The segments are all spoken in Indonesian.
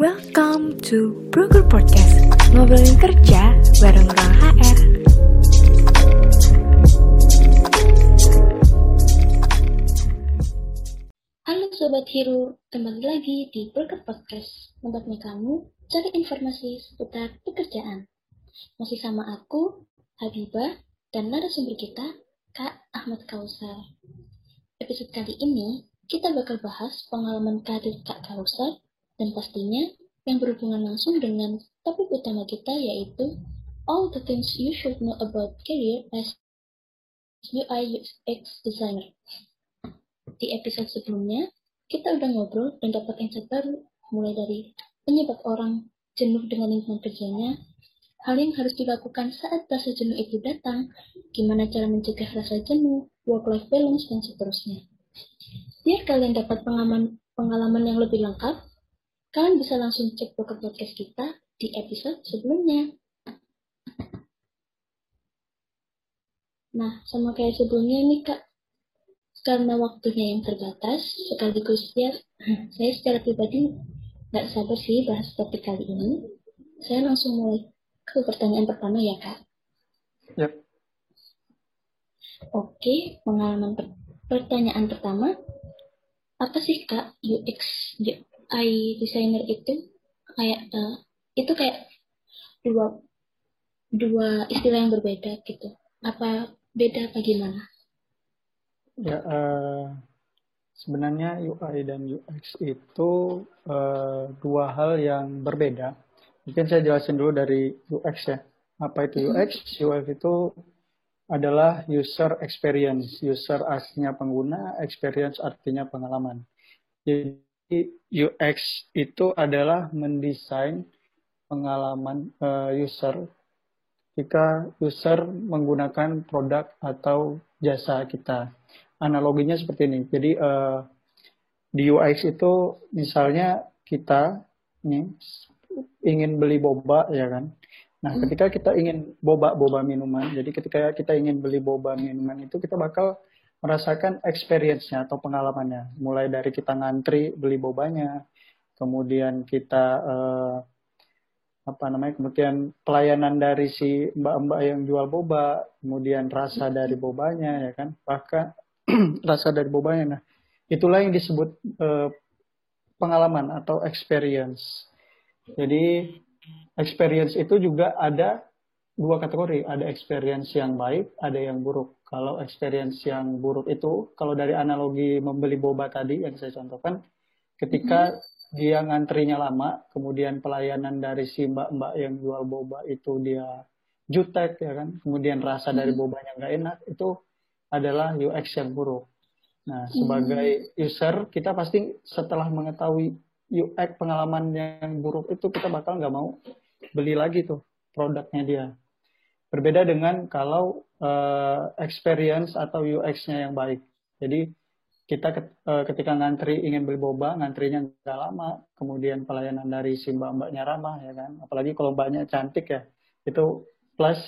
Welcome to Broker Podcast Ngobrolin kerja bareng orang HR Halo Sobat Hero, kembali lagi di Broker Podcast. Tempatnya kamu cari informasi seputar pekerjaan. Masih sama aku, Habibah, dan narasumber kita, Kak Ahmad Kausar. Episode kali ini, kita bakal bahas pengalaman karir Kak Kausar dan pastinya yang berhubungan langsung dengan topik utama kita yaitu all the things you should know about career as UI UX designer. Di episode sebelumnya, kita udah ngobrol dan dapat insight baru, mulai dari penyebab orang jenuh dengan lingkungan kerjanya, hal yang harus dilakukan saat rasa jenuh itu datang, gimana cara mencegah rasa jenuh, work-life balance, dan seterusnya. Biar kalian dapat pengalaman, pengalaman yang lebih lengkap, Kalian bisa langsung cek buku podcast kita di episode sebelumnya. Nah, sama kayak sebelumnya nih Kak, karena waktunya yang terbatas, sekaligus ya, saya secara pribadi nggak sabar sih bahas topik kali ini. Saya langsung mulai ke pertanyaan pertama ya Kak. Yep. Oke, pengalaman per pertanyaan pertama, apa sih Kak UX UI designer itu kayak uh, itu kayak dua dua istilah yang berbeda gitu. Apa beda apa gimana? Ya uh, sebenarnya UI dan UX itu uh, dua hal yang berbeda. Mungkin saya jelasin dulu dari UX ya. Apa itu UX? UX itu adalah user experience. User aslinya pengguna, experience artinya pengalaman. Jadi UX itu adalah mendesain pengalaman uh, user jika user menggunakan produk atau jasa kita. Analoginya seperti ini. Jadi uh, di UX itu misalnya kita nih ingin beli boba ya kan. Nah, ketika kita ingin boba boba minuman, jadi ketika kita ingin beli boba minuman itu kita bakal merasakan experience-nya atau pengalamannya. Mulai dari kita ngantri beli bobanya, kemudian kita uh, apa namanya, kemudian pelayanan dari si mbak-mbak yang jual boba, kemudian rasa dari bobanya ya kan, bahkan rasa dari bobanya. Nah, itulah yang disebut uh, pengalaman atau experience. Jadi experience itu juga ada dua kategori, ada experience yang baik, ada yang buruk. Kalau experience yang buruk itu, kalau dari analogi membeli boba tadi yang saya contohkan, ketika mm-hmm. dia ngantrinya lama, kemudian pelayanan dari si mbak-mbak yang jual boba itu dia jutek ya kan, kemudian rasa mm-hmm. dari bobanya nggak enak, itu adalah UX yang buruk. Nah, sebagai mm-hmm. user, kita pasti setelah mengetahui UX pengalaman yang buruk itu, kita bakal nggak mau beli lagi tuh produknya dia. Berbeda dengan kalau uh, experience atau UX-nya yang baik. Jadi kita uh, ketika ngantri ingin beli boba, ngantrinya nggak lama, kemudian pelayanan dari si mbak-mbaknya ramah ya kan. Apalagi kalau mbaknya cantik ya, itu plus.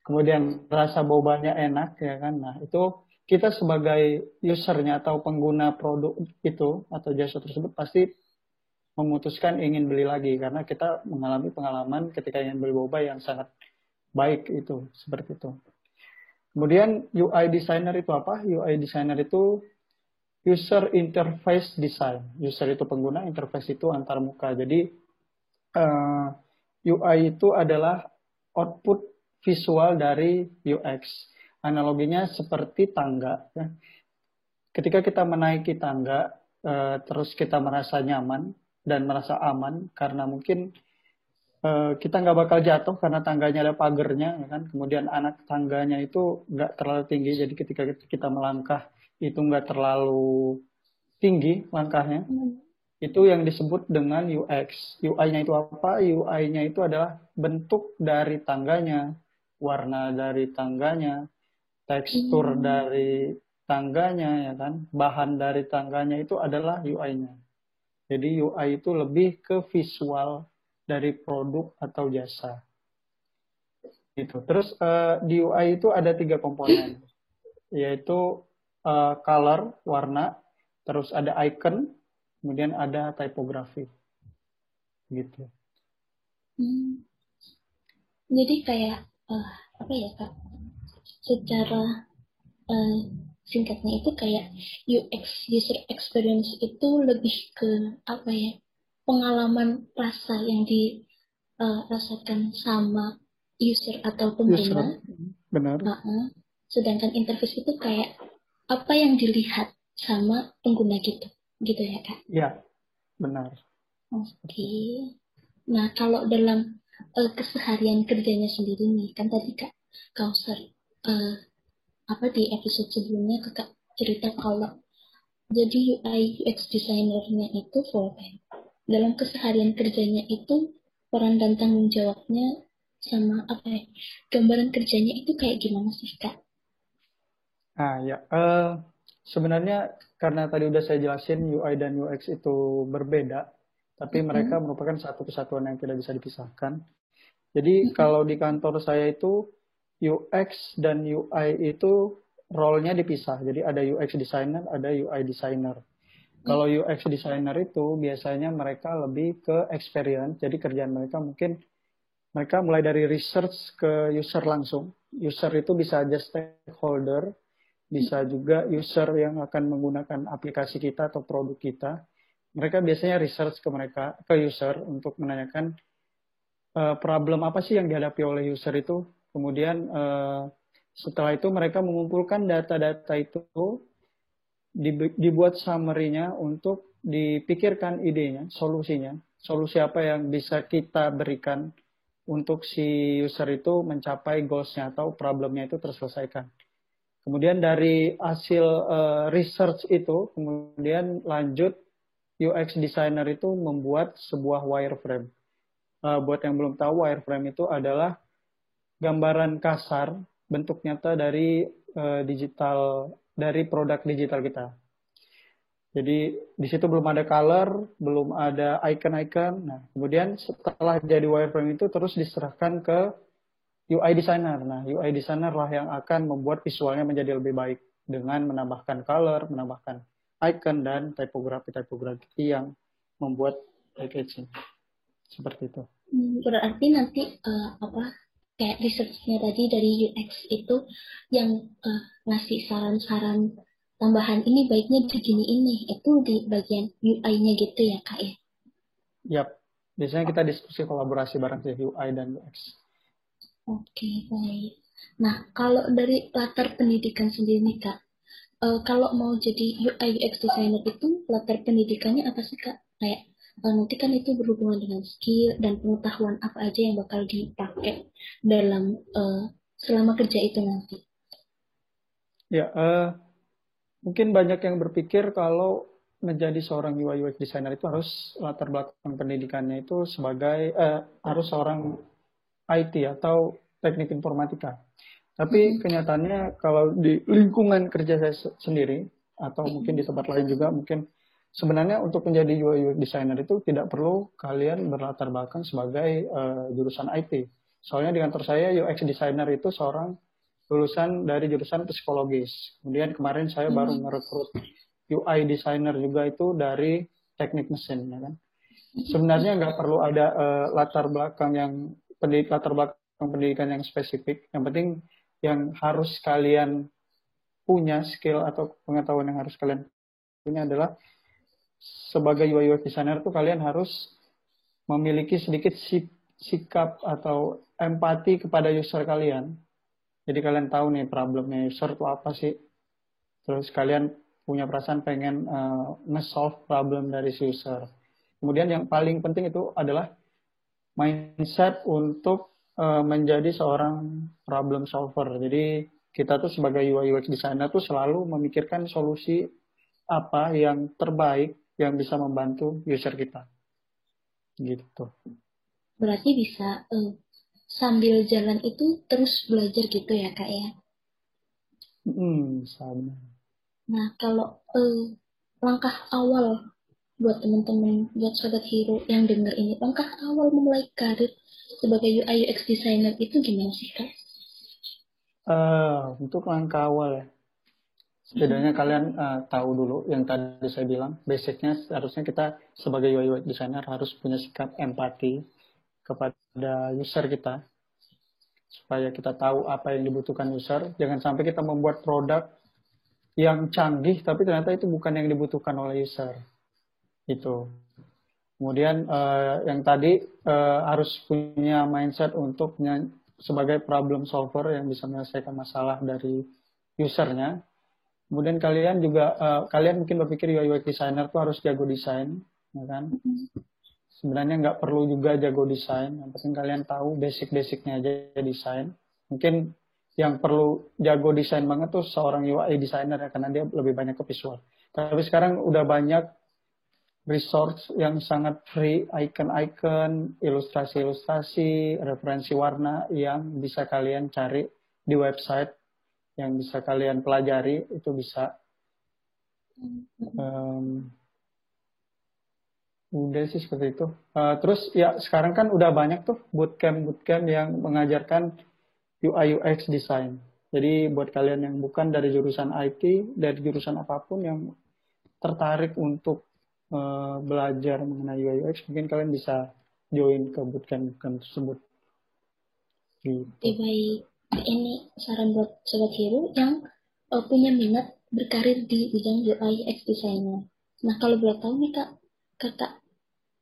Kemudian rasa bobanya enak ya kan. Nah itu kita sebagai usernya atau pengguna produk itu atau jasa tersebut pasti memutuskan ingin beli lagi karena kita mengalami pengalaman ketika ingin beli boba yang sangat baik itu seperti itu. Kemudian UI designer itu apa? UI designer itu user interface design. User itu pengguna, interface itu antar muka. Jadi uh, eh, UI itu adalah output visual dari UX. Analoginya seperti tangga. Ya. Ketika kita menaiki tangga, uh, terus kita merasa nyaman dan merasa aman karena mungkin kita nggak bakal jatuh karena tangganya ada pagernya, ya kan? Kemudian anak tangganya itu nggak terlalu tinggi, jadi ketika kita melangkah itu nggak terlalu tinggi langkahnya. Hmm. Itu yang disebut dengan UX. UI-nya itu apa? UI-nya itu adalah bentuk dari tangganya, warna dari tangganya, tekstur hmm. dari tangganya, ya kan? Bahan dari tangganya itu adalah UI-nya. Jadi UI itu lebih ke visual dari produk atau jasa. Gitu. Terus uh, di UI itu ada tiga komponen, yaitu uh, color warna, terus ada icon, kemudian ada typography. gitu. Hmm. Jadi kayak uh, apa ya kak? Secara uh, singkatnya itu kayak UX user experience itu lebih ke apa ya? Pengalaman rasa yang dirasakan uh, sama user atau pengguna. Benar. Uh -uh. Sedangkan interface itu kayak apa yang dilihat sama pengguna gitu, gitu ya kak? Iya, benar. Oke. Okay. Nah kalau dalam uh, keseharian kerjanya sendiri nih, kan tadi kak Kausar uh, apa di episode sebelumnya kakak cerita kalau jadi UI UX designernya itu full time. Dalam keseharian kerjanya itu peran dan tanggung jawabnya sama apa ya gambaran kerjanya itu kayak gimana sih kak? Ah ya, uh, sebenarnya karena tadi udah saya jelasin UI dan UX itu berbeda, tapi mm -hmm. mereka merupakan satu kesatuan yang tidak bisa dipisahkan. Jadi mm -hmm. kalau di kantor saya itu UX dan UI itu role-nya dipisah. Jadi ada UX designer, ada UI designer. Kalau. UX designer itu biasanya mereka lebih ke experience. Jadi kerjaan mereka mungkin mereka mulai dari research ke user langsung. User itu bisa aja stakeholder, bisa juga user yang akan menggunakan aplikasi kita atau produk kita. Mereka biasanya research ke mereka, ke user untuk menanyakan uh, problem apa sih yang dihadapi oleh user itu. Kemudian uh, setelah itu mereka mengumpulkan data-data itu, dibuat summary-nya untuk dipikirkan idenya, solusinya. Solusi apa yang bisa kita berikan untuk si user itu mencapai goals-nya atau problemnya itu terselesaikan. Kemudian dari hasil uh, research itu, kemudian lanjut UX designer itu membuat sebuah wireframe. Uh, buat yang belum tahu, wireframe itu adalah gambaran kasar bentuk nyata dari uh, digital dari produk digital kita. Jadi di situ belum ada color, belum ada icon-icon. Nah, kemudian setelah jadi wireframe itu terus diserahkan ke UI designer. Nah, UI designer lah yang akan membuat visualnya menjadi lebih baik dengan menambahkan color, menambahkan icon dan tipografi-tipografi yang membuat packaging. Seperti itu. Hmm, berarti nanti uh, apa kayak researchnya tadi dari UX itu yang uh, ngasih saran-saran tambahan ini baiknya begini ini itu di bagian UI-nya gitu ya kak ya? Yap, biasanya kita diskusi kolaborasi bareng sih UI dan UX. Oke, baik. Nah, kalau dari latar pendidikan sendiri nih, Kak, uh, kalau mau jadi UI UX designer itu latar pendidikannya apa sih, Kak? Kayak uh, nanti kan itu berhubungan dengan skill dan pengetahuan apa aja yang bakal dipakai dalam uh, selama kerja itu nanti. Ya, uh, mungkin banyak yang berpikir kalau menjadi seorang UI UX designer itu harus latar belakang pendidikannya itu sebagai uh, harus seorang IT atau teknik informatika. Tapi hmm. kenyataannya kalau di lingkungan kerja saya sendiri atau mungkin di tempat lain juga mungkin sebenarnya untuk menjadi UI UX designer itu tidak perlu kalian berlatar belakang sebagai uh, jurusan IT. Soalnya di kantor saya UX designer itu seorang lulusan dari jurusan psikologis. Kemudian kemarin saya baru hmm. merekrut UI designer juga itu dari teknik mesin, ya kan. Sebenarnya nggak perlu ada uh, latar belakang yang pendidik latar belakang pendidikan yang spesifik. Yang penting yang harus kalian punya skill atau pengetahuan yang harus kalian punya adalah sebagai UI UX designer tuh kalian harus memiliki sedikit sikap atau empati kepada user kalian. Jadi kalian tahu nih problemnya user itu apa sih. Terus kalian punya perasaan pengen uh, nge-solve problem dari si user. Kemudian yang paling penting itu adalah mindset untuk uh, menjadi seorang problem solver. Jadi kita tuh sebagai UI UX designer tuh selalu memikirkan solusi apa yang terbaik yang bisa membantu user kita. Gitu. Berarti bisa uh, sambil jalan itu terus belajar gitu ya kak ya? Hmm, sama. Nah kalau uh, langkah awal buat teman-teman, buat sobat hero yang denger ini, langkah awal memulai karir sebagai UI UX designer itu gimana sih kak? Uh, untuk langkah awal ya, setidaknya kalian uh, tahu dulu yang tadi saya bilang basicnya harusnya kita sebagai UI UX designer harus punya sikap empati kepada user kita supaya kita tahu apa yang dibutuhkan user. Jangan sampai kita membuat produk yang canggih tapi ternyata itu bukan yang dibutuhkan oleh user. Itu kemudian uh, yang tadi uh, harus punya mindset untuk sebagai problem solver yang bisa menyelesaikan masalah dari usernya kemudian kalian juga uh, kalian mungkin berpikir UI UX designer tuh harus jago desain ya kan? Sebenarnya nggak perlu juga jago desain yang penting kalian tahu basic-basicnya aja desain. Mungkin yang perlu jago desain banget tuh seorang UI designer ya karena dia lebih banyak ke visual. Tapi sekarang udah banyak resource yang sangat free, icon-icon, ilustrasi-ilustrasi, referensi warna yang bisa kalian cari di website, yang bisa kalian pelajari itu bisa. Um, udah sih seperti itu. Uh, terus ya sekarang kan udah banyak tuh bootcamp bootcamp yang mengajarkan UI UX design. Jadi buat kalian yang bukan dari jurusan IT, dari jurusan apa pun yang tertarik untuk uh, belajar mengenai UI UX, mungkin kalian bisa join ke bootcamp bootcamp tersebut. Gitu. Oke, baik. Ini saran buat sobat hero yang uh, punya minat berkarir di bidang UI UX designer. Nah, kalau boleh tahu nih kak, kakak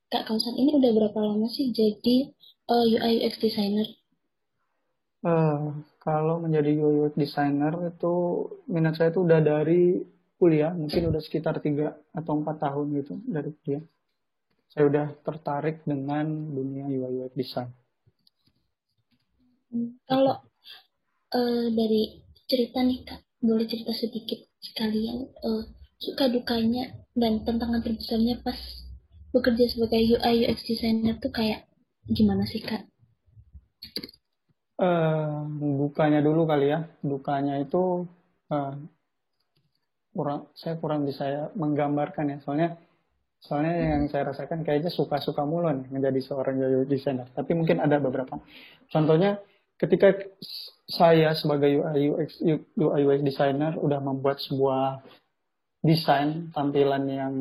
kak Kausan ini udah berapa lama sih jadi uh, UI UX designer? Uh, kalau menjadi UI designer itu minat saya itu udah dari kuliah, mungkin udah sekitar tiga atau empat tahun gitu dari kuliah. Saya udah tertarik dengan dunia UI design. Kalau uh, dari cerita nih kak, boleh cerita sedikit sekalian uh, suka dukanya dan tantangan terbesarnya pas bekerja sebagai UI UX designer tuh kayak gimana sih kak? Uh, dukanya dulu kali ya. Dukanya itu uh, kurang saya kurang bisa menggambarkan ya. Soalnya soalnya yang saya rasakan kayaknya suka-suka mulu nih menjadi seorang UI designer. Tapi mungkin ada beberapa. Contohnya ketika saya sebagai UI UX UI UX designer udah membuat sebuah desain tampilan yang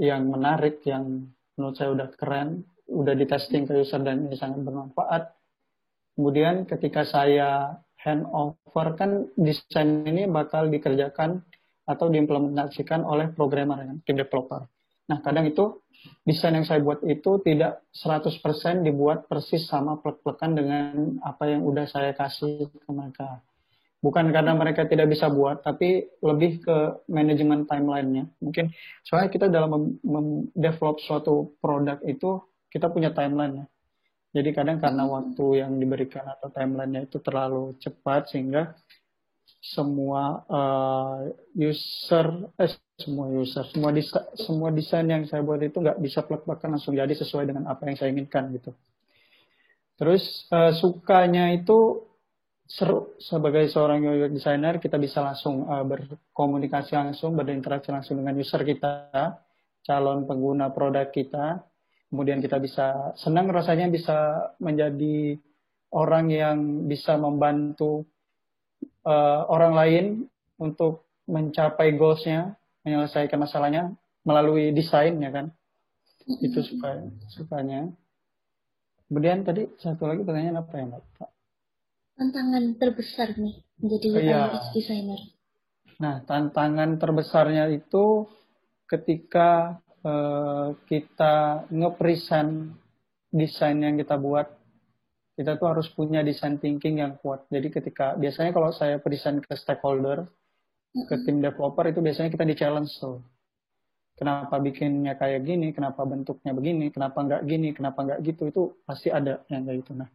yang menarik yang menurut saya udah keren, udah di testing ke user dan ini sangat bermanfaat Kemudian ketika saya handover kan desain ini bakal dikerjakan atau diimplementasikan oleh programmer kan, tim developer. Nah, kadang itu desain yang saya buat itu tidak 100% dibuat persis sama plek-plekan dengan apa yang udah saya kasih ke mereka. Bukan karena mereka tidak bisa buat, tapi lebih ke manajemen timeline-nya. Mungkin soalnya kita dalam mendevelop suatu produk itu, kita punya timeline ya. Jadi kadang karena waktu yang diberikan atau timelinenya itu terlalu cepat sehingga semua uh, user eh semua user semua desa, semua desain yang saya buat itu nggak bisa plek-plekan langsung jadi sesuai dengan apa yang saya inginkan gitu. Terus uh, sukanya itu seru sebagai seorang UX designer kita bisa langsung uh, berkomunikasi langsung berinteraksi langsung dengan user kita calon pengguna produk kita kemudian kita bisa senang rasanya bisa menjadi orang yang bisa membantu uh, orang lain untuk mencapai goalsnya, menyelesaikan masalahnya melalui desain ya kan. Itu suka sukanya. Kemudian tadi satu lagi pertanyaan apa ya Mbak? Tantangan terbesar nih menjadi ya. designer. Nah, tantangan terbesarnya itu ketika Eh, kita ngepresent desain yang kita buat, kita tuh harus punya desain thinking yang kuat. Jadi ketika biasanya kalau saya present ke stakeholder, ke tim developer itu biasanya kita di challenge tuh. Kenapa bikinnya kayak gini, kenapa bentuknya begini, kenapa nggak gini, kenapa nggak gitu, itu pasti ada yang kayak gitu. Nah,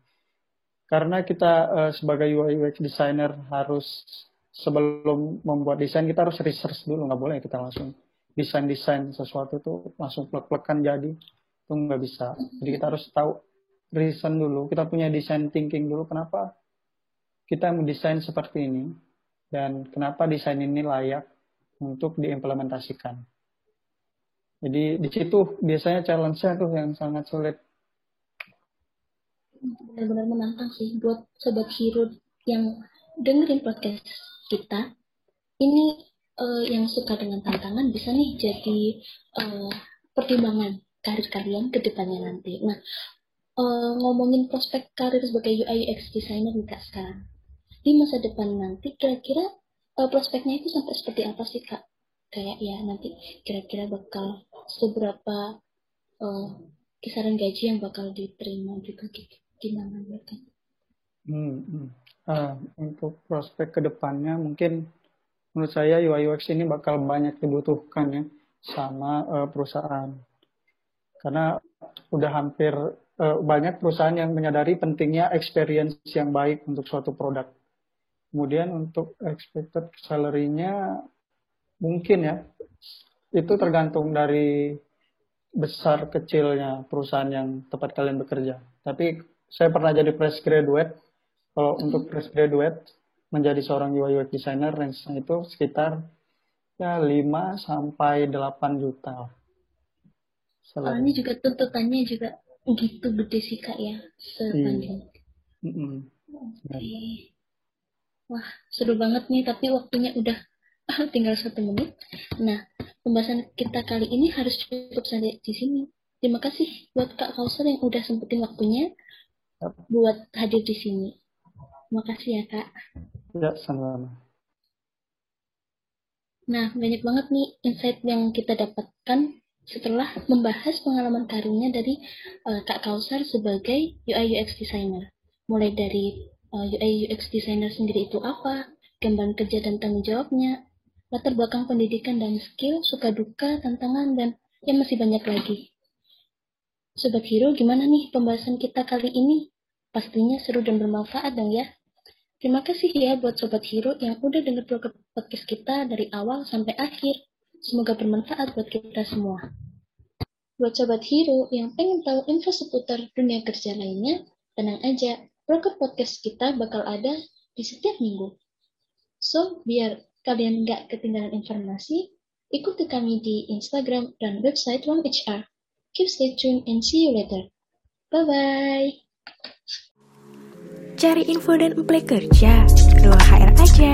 karena kita uh, sebagai UI UX designer harus sebelum membuat desain kita harus research dulu, nggak boleh kita langsung desain-desain sesuatu tuh langsung plek-plekan jadi itu nggak bisa jadi kita harus tahu reason dulu kita punya desain thinking dulu kenapa kita mendesain seperti ini dan kenapa desain ini layak untuk diimplementasikan. Jadi di situ biasanya challenge-nya tuh yang sangat sulit. Benar-benar menantang sih buat sobat hero yang dengerin podcast kita. Ini uh, yang suka dengan tantangan bisa nih jadi uh, pertimbangan karir kalian ke depannya nanti. Nah, uh, ngomongin prospek karir sebagai UI UX designer nih kak sekarang. Di masa depan nanti kira-kira uh, prospeknya itu sampai seperti apa sih kak? Kayak ya nanti kira-kira bakal seberapa uh, kisaran gaji yang bakal diterima juga gimana mereka? Hmm, hmm. Uh, untuk prospek ke depannya mungkin menurut saya UI UX ini bakal banyak dibutuhkan ya sama uh, perusahaan karena udah hampir uh, banyak perusahaan yang menyadari pentingnya experience yang baik untuk suatu produk. Kemudian untuk expected salary-nya mungkin ya itu tergantung dari besar kecilnya perusahaan yang tempat kalian bekerja. Tapi saya pernah jadi fresh graduate. Kalau untuk fresh graduate menjadi seorang UI UX designer range itu sekitar ya 5 sampai 8 juta. Soalnya juga tuntutannya juga gitu gede sih kak ya sepanjang. Iya. Mm -mm. Oke. Okay. Wah seru banget nih tapi waktunya udah tinggal satu menit. Nah pembahasan kita kali ini harus cukup sampai di sini. Terima kasih buat Kak Kausar yang udah sempetin waktunya buat hadir di sini. Terima kasih ya Kak. Ya, sama-sama. Nah, banyak banget nih insight yang kita dapatkan setelah membahas pengalaman karirnya dari uh, Kak Kausar sebagai UI UX designer. Mulai dari uh, eh, UI UX designer sendiri itu apa, gambaran kerja dan tanggung jawabnya, latar belakang pendidikan dan skill, suka duka, tantangan, dan yang masih banyak lagi. Sobat Hero, gimana nih pembahasan kita kali ini? Pastinya seru dan bermanfaat dong ya. Terima kasih ya buat Sobat Hero yang udah denger podcast kita dari awal sampai akhir. Semoga bermanfaat buat kita semua. Buat Sobat Hero yang pengen tahu info seputar dunia kerja lainnya, tenang aja, broker podcast kita bakal ada di setiap minggu. So, biar kalian nggak ketinggalan informasi, ikuti kami di Instagram dan website One HR. Keep stay tuned and see you later. Bye-bye. Cari info dan apply kerja, doa HR aja.